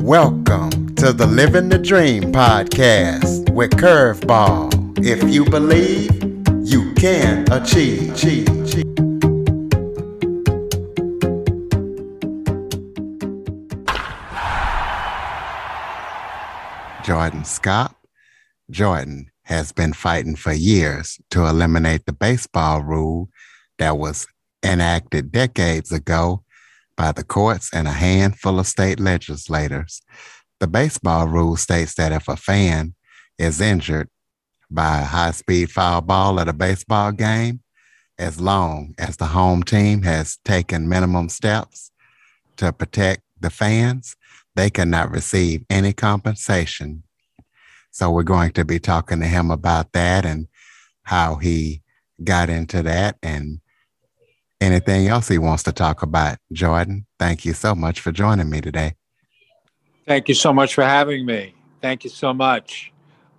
Welcome to the Living the Dream podcast with Curveball. If you believe, you can achieve. Jordan Scott. Jordan has been fighting for years to eliminate the baseball rule that was enacted decades ago by the courts and a handful of state legislators. The baseball rule states that if a fan is injured by a high speed foul ball at a baseball game, as long as the home team has taken minimum steps to protect the fans, they cannot receive any compensation. So we're going to be talking to him about that and how he got into that and anything else he wants to talk about. Jordan, thank you so much for joining me today. Thank you so much for having me. Thank you so much.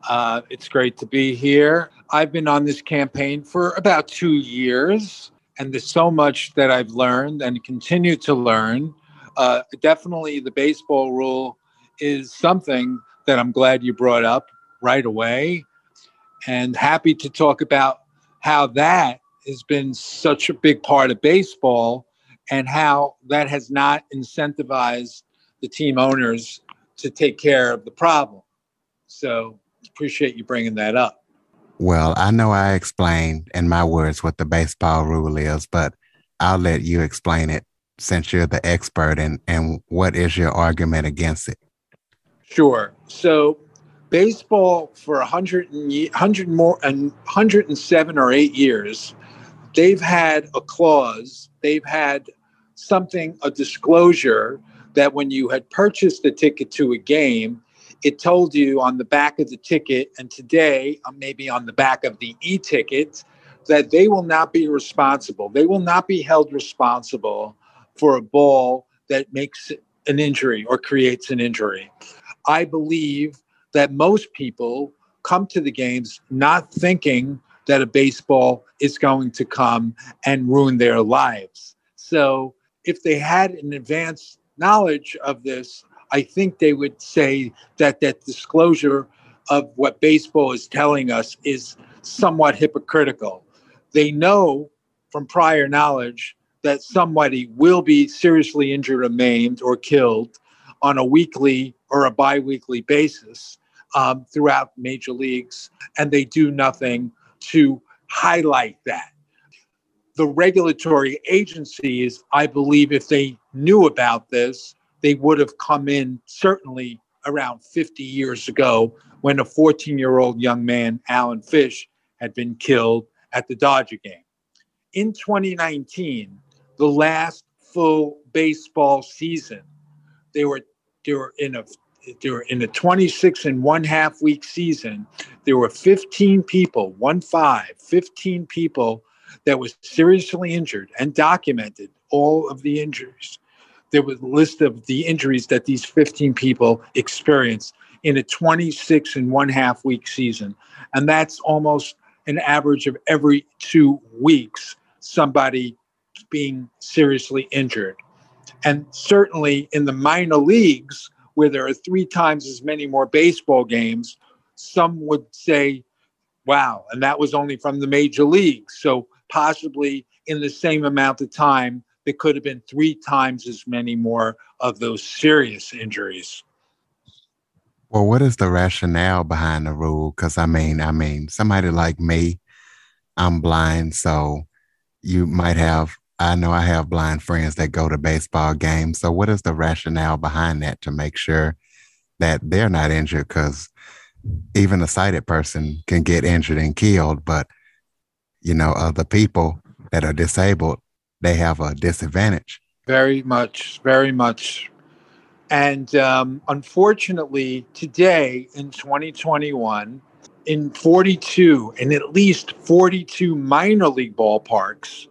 Uh, it's great to be here. I've been on this campaign for about two years, and there's so much that I've learned and continue to learn. Uh, definitely, the baseball rule is something that I'm glad you brought up right away, and happy to talk about how that has been such a big part of baseball and how that has not incentivized the team owners to take care of the problem. So appreciate you bringing that up. Well, I know I explained in my words what the baseball rule is, but I'll let you explain it since you're the expert and and what is your argument against it? Sure. So baseball for 100, 100 more and 107 or 8 years they've had a clause, they've had something, a disclosure that when you had purchased the ticket to a game, it told you on the back of the ticket, and today, uh, maybe on the back of the e ticket, that they will not be responsible. They will not be held responsible for a ball that makes an injury or creates an injury. I believe that most people come to the games not thinking that a baseball is going to come and ruin their lives. So if they had an advanced knowledge of this, I think they would say that that disclosure of what baseball is telling us is somewhat hypocritical. They know from prior knowledge that somebody will be seriously injured or maimed or killed on a weekly or a biweekly basis um, throughout major leagues, and they do nothing to highlight that. The regulatory agencies, I believe, if they knew about this, they would have come in certainly around 50 years ago when a 14 year old young man, Alan Fish, had been killed at the Dodger game. In 2019, the last full baseball season, they were they were in a there in a 26 and one half week season, there were 15 people, one five, 15 people that was seriously injured and documented all of the injuries. There was a list of the injuries that these 15 people experienced in a 26 and one half week season. And that's almost an average of every two weeks, somebody being seriously injured. And certainly in the minor leagues, where there are three times as many more baseball games, some would say, wow, and that was only from the major leagues. So possibly in the same amount of time, there could have been three times as many more of those serious injuries. Well, what is the rationale behind the rule? Because I mean, I mean, somebody like me, I'm blind, so you might have I know I have blind friends that go to baseball games. So, what is the rationale behind that to make sure that they're not injured? Because even a sighted person can get injured and killed, but you know, other people that are disabled, they have a disadvantage. Very much, very much. And um, unfortunately, today in 2021, in 42, in at least 42 minor league ballparks,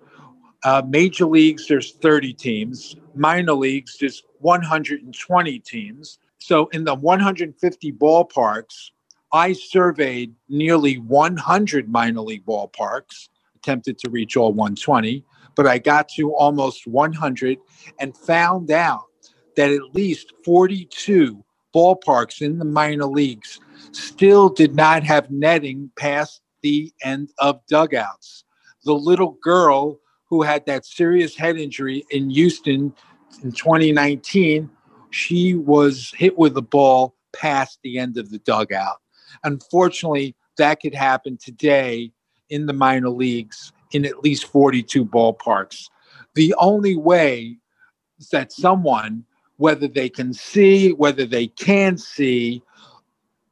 uh, major leagues, there's 30 teams. Minor leagues, there's 120 teams. So in the 150 ballparks, I surveyed nearly 100 minor league ballparks, attempted to reach all 120, but I got to almost 100 and found out that at least 42 ballparks in the minor leagues still did not have netting past the end of dugouts. The little girl who had that serious head injury in Houston in 2019, she was hit with a ball past the end of the dugout. Unfortunately, that could happen today in the minor leagues in at least 42 ballparks. The only way that someone, whether they can see, whether they can see,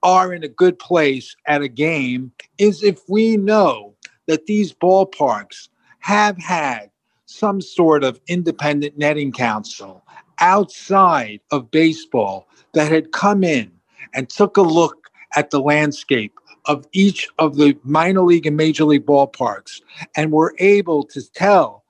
are in a good place at a game is if we know that these ballparks have had some sort of independent netting council outside of baseball that had come in and took a look at the landscape of each of the minor league and major league ballparks and were able to tell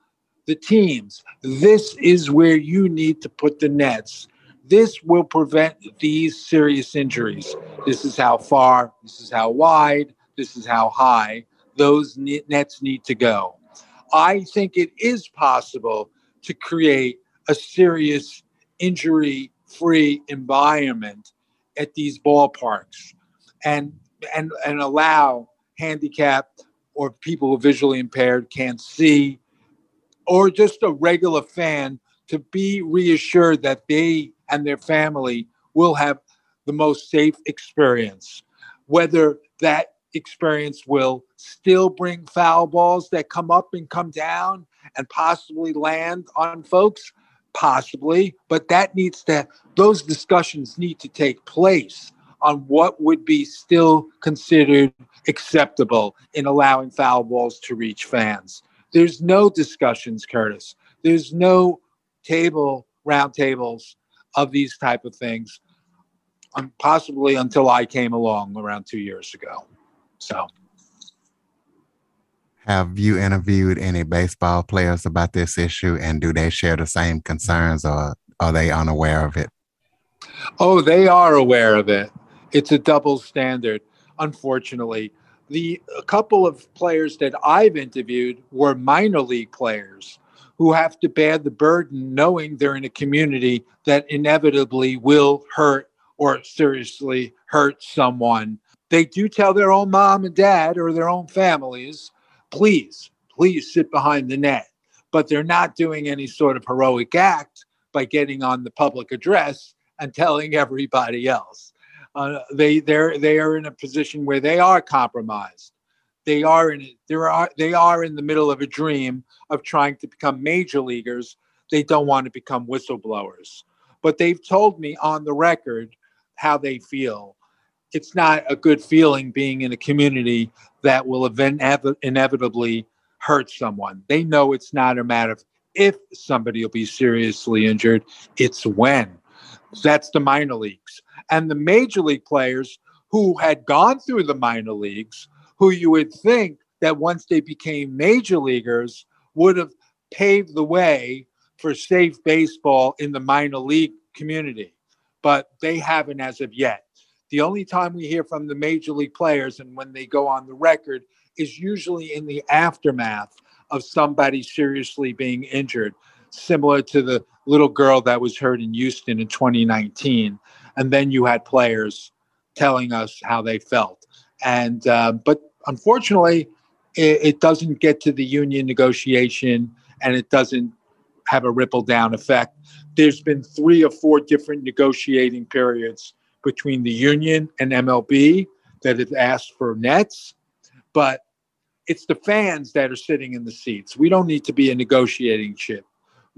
the teams this is where you need to put the nets this will prevent these serious injuries. This is how far, this is how wide, this is how high those nets need to go. I think it is possible to create a serious injury free environment at these ballparks and and and allow handicapped or people who are visually impaired can't see or just a regular fan to be reassured that they and their family will have the most safe experience. Whether that experience will still bring foul balls that come up and come down and possibly land on folks, possibly, but that needs to, those discussions need to take place on what would be still considered acceptable in allowing foul balls to reach fans. There's no discussions, Curtis. There's no table, round tables of these type of things, um, possibly until I came along around two years ago. So, have you interviewed any baseball players about this issue, and do they share the same concerns, or are they unaware of it? Oh, they are aware of it. It's a double standard, unfortunately. The a couple of players that I've interviewed were minor league players who have to bear the burden knowing they're in a community that inevitably will hurt or seriously hurt someone. They do tell their own mom and dad or their own families, please, please sit behind the net. But they're not doing any sort of heroic act by getting on the public address and telling everybody else. Uh, they they're they are in a position where they are compromised they are in they are they are in the middle of a dream of trying to become major leaguers. They don't want to become whistleblowers, but they've told me on the record how they feel. It's not a good feeling being in a community that will event- inevitably hurt someone. They know it's not a matter of if somebody will be seriously injured, it's when. That's the minor leagues. And the major league players who had gone through the minor leagues who you would think that once they became major leaguers would have paved the way for safe baseball in the minor league community. But they haven't as of yet. The only time we hear from the major league players and when they go on the record is usually in the aftermath of somebody seriously being injured, similar to the little girl that was hurt in Houston in 2019. And then you had players telling us how they felt. And uh, but unfortunately, it, it doesn't get to the union negotiation, and it doesn't have a ripple down effect. There's been three or four different negotiating periods between the union and MLB that have asked for nets, but it's the fans that are sitting in the seats. We don't need to be a negotiating chip.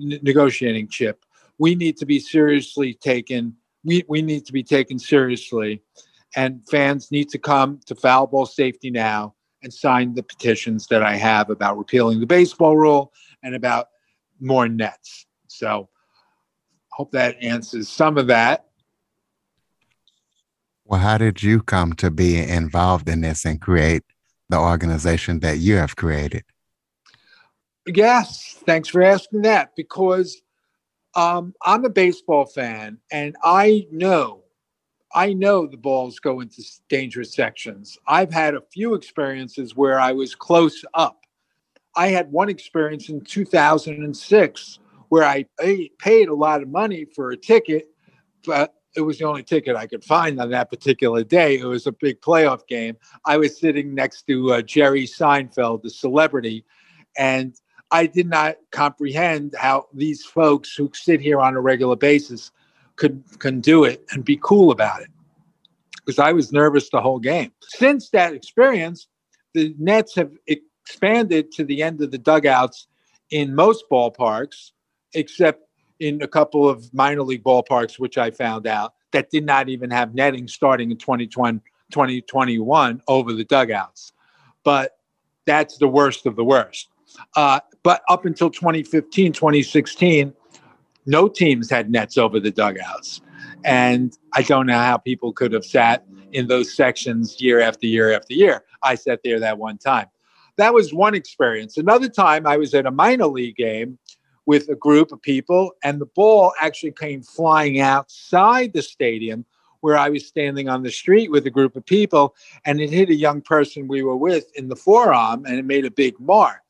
N- negotiating chip. We need to be seriously taken. We, we need to be taken seriously and fans need to come to foul ball safety now and sign the petitions that I have about repealing the baseball rule and about more nets. So, hope that answers some of that. Well, how did you come to be involved in this and create the organization that you have created? Yes, thanks for asking that because um, I'm a baseball fan and I know I know the balls go into dangerous sections. I've had a few experiences where I was close up. I had one experience in 2006 where I paid a lot of money for a ticket, but it was the only ticket I could find on that particular day. It was a big playoff game. I was sitting next to uh, Jerry Seinfeld, the celebrity, and I did not comprehend how these folks who sit here on a regular basis could can do it and be cool about it. Because I was nervous the whole game. Since that experience, the Nets have expanded to the end of the dugouts in most ballparks, except in a couple of minor league ballparks, which I found out that did not even have netting starting in 2020, 2021 over the dugouts. But that's the worst of the worst. Uh, but up until 2015, 2016, no teams had nets over the dugouts. And I don't know how people could have sat in those sections year after year after year. I sat there that one time. That was one experience. Another time I was at a minor league game with a group of people, and the ball actually came flying outside the stadium where I was standing on the street with a group of people, and it hit a young person we were with in the forearm, and it made a big mark.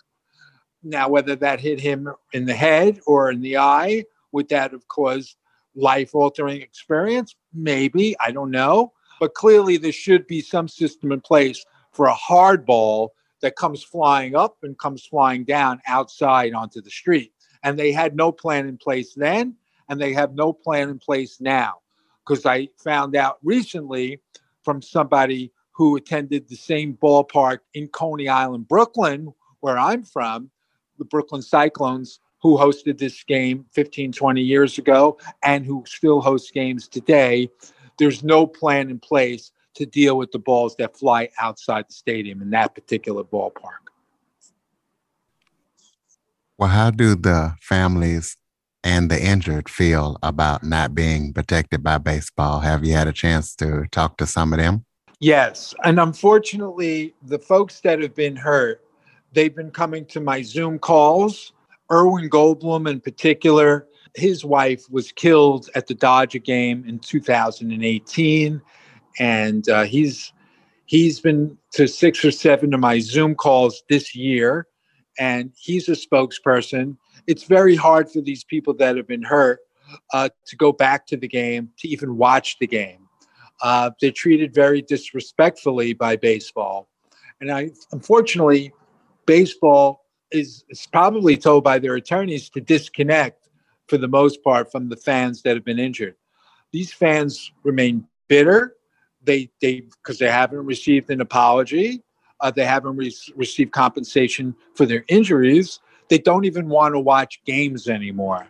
Now, whether that hit him in the head or in the eye, would that have caused life altering experience? Maybe, I don't know. But clearly, there should be some system in place for a hard ball that comes flying up and comes flying down outside onto the street. And they had no plan in place then, and they have no plan in place now. Because I found out recently from somebody who attended the same ballpark in Coney Island, Brooklyn, where I'm from, the Brooklyn Cyclones, who hosted this game 15, 20 years ago, and who still hosts games today. There's no plan in place to deal with the balls that fly outside the stadium in that particular ballpark. Well, how do the families and the injured feel about not being protected by baseball? Have you had a chance to talk to some of them? Yes. And unfortunately, the folks that have been hurt, they've been coming to my Zoom calls. Erwin Goldbloom, in particular, his wife was killed at the Dodger game in 2018. And uh, he's he's been to six or seven of my Zoom calls this year and he's a spokesperson. It's very hard for these people that have been hurt uh, to go back to the game, to even watch the game. Uh, they're treated very disrespectfully by baseball. And I, unfortunately, baseball is, is probably told by their attorneys to disconnect for the most part from the fans that have been injured. These fans remain bitter. They, they, because they haven't received an apology uh, they haven't re- received compensation for their injuries. They don't even want to watch games anymore.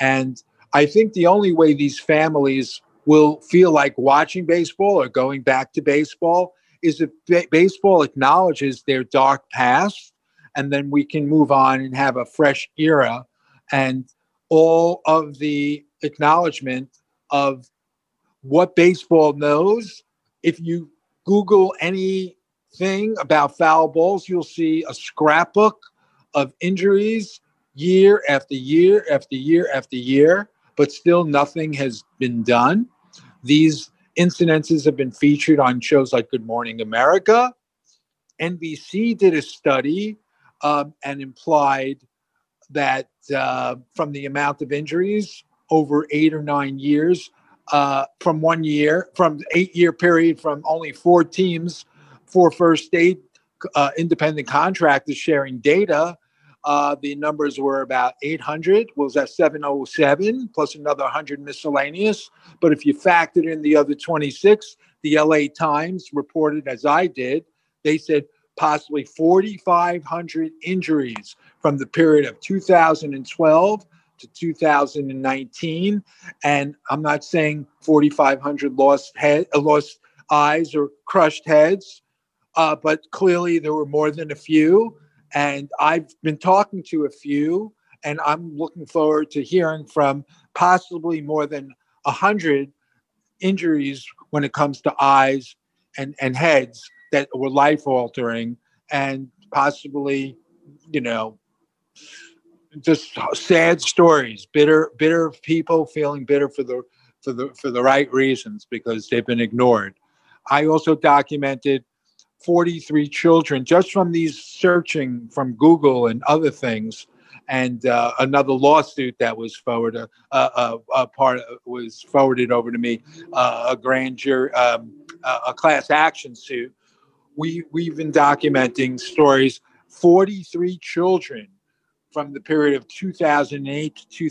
And I think the only way these families will feel like watching baseball or going back to baseball is if ba- baseball acknowledges their dark past and then we can move on and have a fresh era and all of the acknowledgement of what baseball knows if you google any thing about foul balls, you'll see a scrapbook of injuries year after year after year after year, but still nothing has been done. These incidences have been featured on shows like Good Morning America. NBC did a study um, and implied that uh, from the amount of injuries over eight or nine years, uh, from one year, from eight year period, from only four teams for first aid uh, independent contractors sharing data, uh, the numbers were about 800. Was that 707 plus another 100 miscellaneous? But if you factored in the other 26, the LA Times reported, as I did, they said possibly 4,500 injuries from the period of 2012 to 2019. And I'm not saying 4,500 lost head, lost eyes or crushed heads uh, but clearly there were more than a few. And I've been talking to a few, and I'm looking forward to hearing from possibly more than a hundred injuries when it comes to eyes and, and heads that were life altering and possibly, you know, just sad stories, bitter, bitter people feeling bitter for the for the for the right reasons because they've been ignored. I also documented 43 children just from these searching from Google and other things. and uh, another lawsuit that was forwarded, uh, uh, uh part was forwarded over to me, uh, a grand jury, um, a class action suit. We we've been documenting stories. Forty-three children from the period of 2008 to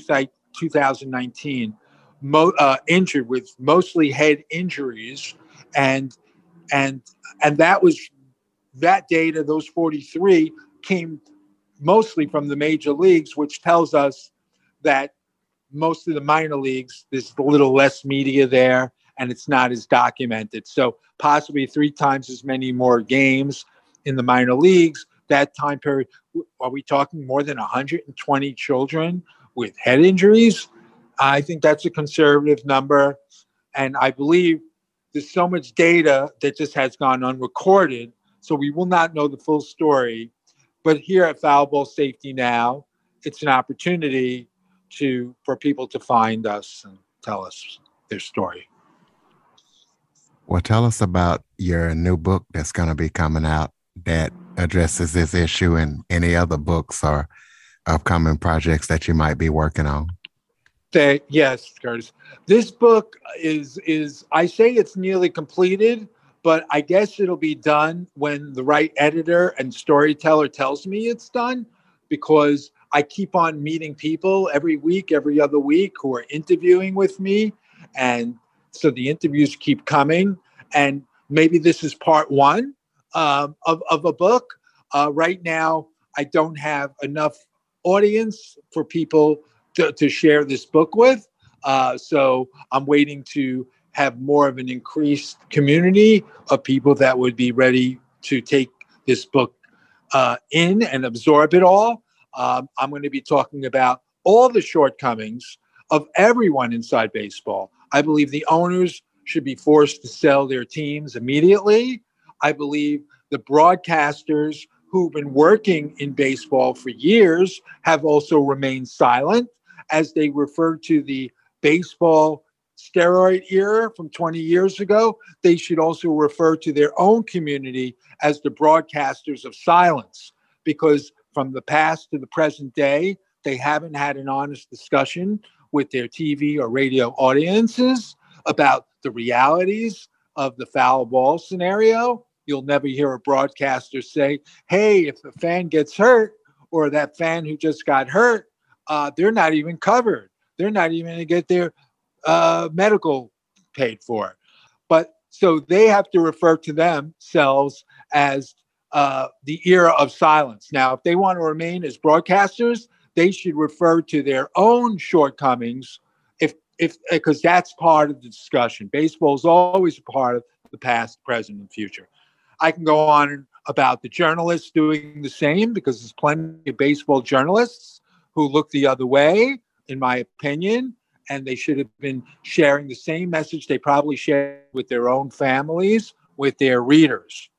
2019, mo- uh, injured with mostly head injuries, and and and that was that data. Those 43 came mostly from the major leagues, which tells us that most of the minor leagues, there's a little less media there and it's not as documented. So possibly three times as many more games in the minor leagues. That time period, are we talking more than 120 children with head injuries? I think that's a conservative number. And I believe there's so much data that just has gone unrecorded. So we will not know the full story but here at Foul Ball Safety Now, it's an opportunity to for people to find us and tell us their story. Well, tell us about your new book that's going to be coming out that addresses this issue and any other books or upcoming projects that you might be working on. Say, yes, Curtis. This book is is I say it's nearly completed but I guess it'll be done when the right editor and storyteller tells me it's done because I keep on meeting people every week, every other week who are interviewing with me. And so the interviews keep coming. And maybe this is part one um, of, of a book. Uh, right now, I don't have enough audience for people to, to share this book with. Uh, so I'm waiting to have more of an increased community of people that would be ready to take this book uh, in and absorb it all. Um, I'm going to be talking about all the shortcomings of everyone inside baseball. I believe the owners should be forced to sell their teams immediately. I believe the broadcasters who've been working in baseball for years have also remained silent as they refer to the baseball steroid era from 20 years ago, they should also refer to their own community as the broadcasters of silence, because from the past to the present day, they haven't had an honest discussion with their TV or radio audiences about the realities of the foul ball scenario. You'll never hear a broadcaster say, hey, if a fan gets hurt or that fan who just got hurt, uh, they're not even covered. They're not even going to get their uh, medical paid for. But so they have to refer to themselves as uh, the era of silence. Now, if they want to remain as broadcasters, they should refer to their own shortcomings, if if because that's part of the discussion. Baseball is always a part of the past, present, and future. I can go on about the journalists doing the same because there's plenty of baseball journalists who look the other way, in my opinion, and they should have been sharing the same message they probably share with their own families, with their readers.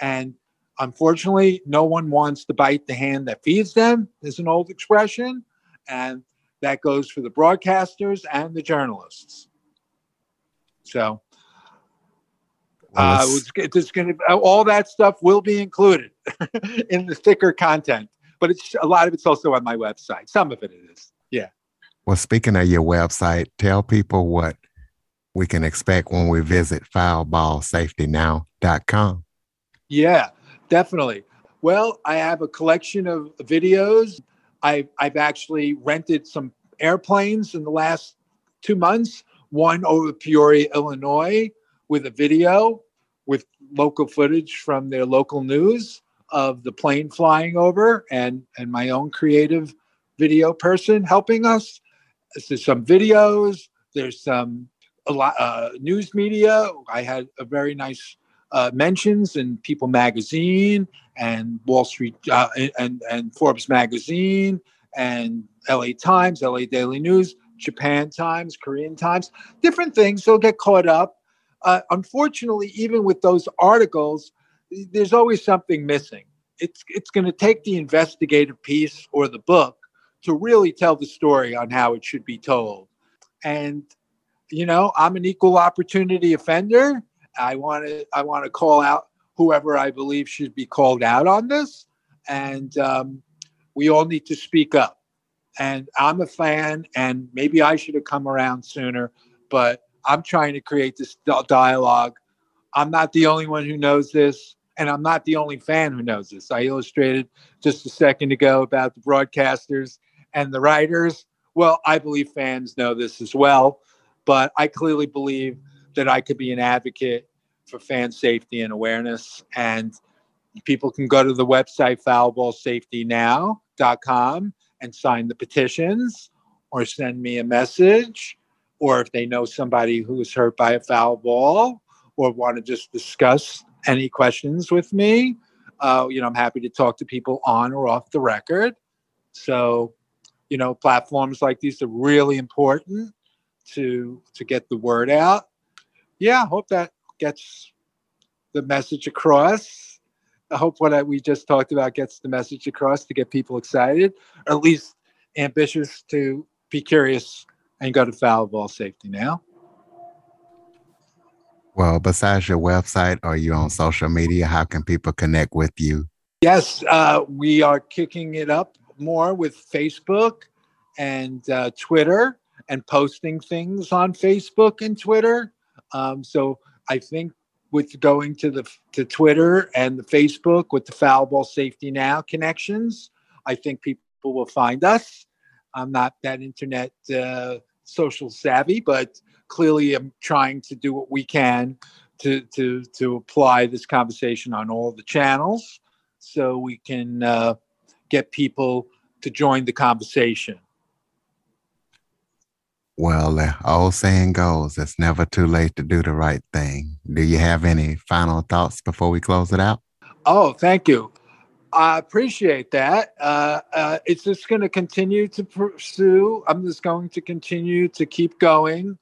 And unfortunately, no one wants to bite the hand that feeds them, is an old expression. And that goes for the broadcasters and the journalists. So, uh, it's going to all that stuff will be included in the thicker content, but it's a lot of it's also on my website. Some of it is, yeah. Well, speaking of your website, tell people what we can expect when we visit foulballsafetynow.com. Yeah, definitely. Well, I have a collection of videos. I've, I've actually rented some airplanes in the last two months, one over Peoria, Illinois, with a video with local footage from their local news of the plane flying over and, and my own creative video person helping us there's some videos. There's some a lot uh, news media. I had a very nice uh, mentions in People Magazine and Wall Street uh, and and Forbes Magazine and L.A. Times, L.A. Daily News, Japan Times, Korean Times, different things. So get caught up. Uh, unfortunately, even with those articles, there's always something missing. It's it's going to take the investigative piece or the book to really tell the story on how it should be told. And you know, I'm an equal opportunity offender. I want to I want to call out whoever I believe should be called out on this, and um, we all need to speak up. and I'm a fan, and maybe I should have come around sooner, but I'm trying to create this dialogue. I'm not the only one who knows this, and I'm not the only fan who knows this. I illustrated just a second ago about the broadcasters and the writers. Well, I believe fans know this as well, but I clearly believe that I could be an advocate for fan safety and awareness. And people can go to the website foulballsafetynow.com and sign the petitions or send me a message. Or if they know somebody who was hurt by a foul ball or want to just discuss any questions with me, uh, you know, I'm happy to talk to people on or off the record. So, you know, platforms like these are really important to to get the word out. Yeah, I hope that gets the message across. I hope what I, we just talked about gets the message across to get people excited, or at least ambitious to be curious and go to foul ball safety now. Well, besides your website, are you on social media? How can people connect with you? Yes, uh, we are kicking it up more with Facebook and uh, Twitter and posting things on Facebook and Twitter. Um, so I think with going to the to Twitter and the Facebook with the Foul Ball Safety Now connections, I think people will find us. I'm not that internet uh, social savvy, but clearly I'm trying to do what we can to to to apply this conversation on all the channels so we can uh, get people to join the conversation. Well, the old saying goes, it's never too late to do the right thing. Do you have any final thoughts before we close it out? Oh, thank you. I appreciate that. Uh, uh, it's just going to continue to pursue. I'm just going to continue to keep going.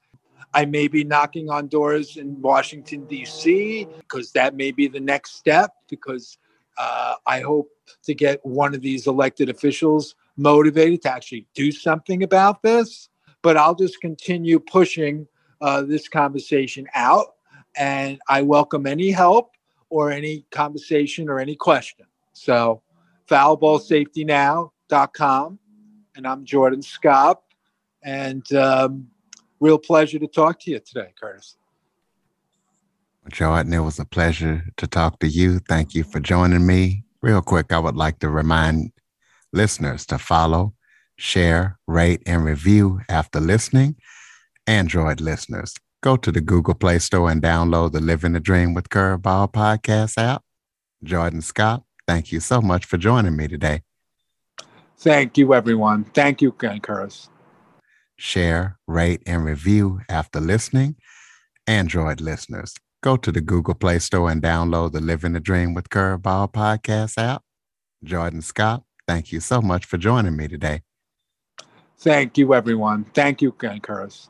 I may be knocking on doors in Washington, D.C., because that may be the next step, because uh, I hope to get one of these elected officials motivated to actually do something about this but I'll just continue pushing uh, this conversation out. And I welcome any help or any conversation or any question. So, foulballsafetynow.com. And I'm Jordan Scott. And um, real pleasure to talk to you today, Curtis. Jordan, it was a pleasure to talk to you. Thank you for joining me. Real quick, I would like to remind listeners to follow share, rate, and review after listening. Android listeners, go to the Google Play Store and download the Living the Dream with Curveball podcast app. Jordan Scott, thank you so much for joining me today. Thank you, everyone. Thank you, Curtis. Share, rate, and review after listening. Android listeners, go to the Google Play Store and download the Living the Dream with Curveball podcast app. Jordan Scott, thank you so much for joining me today. Thank you, everyone. Thank you, Curtis.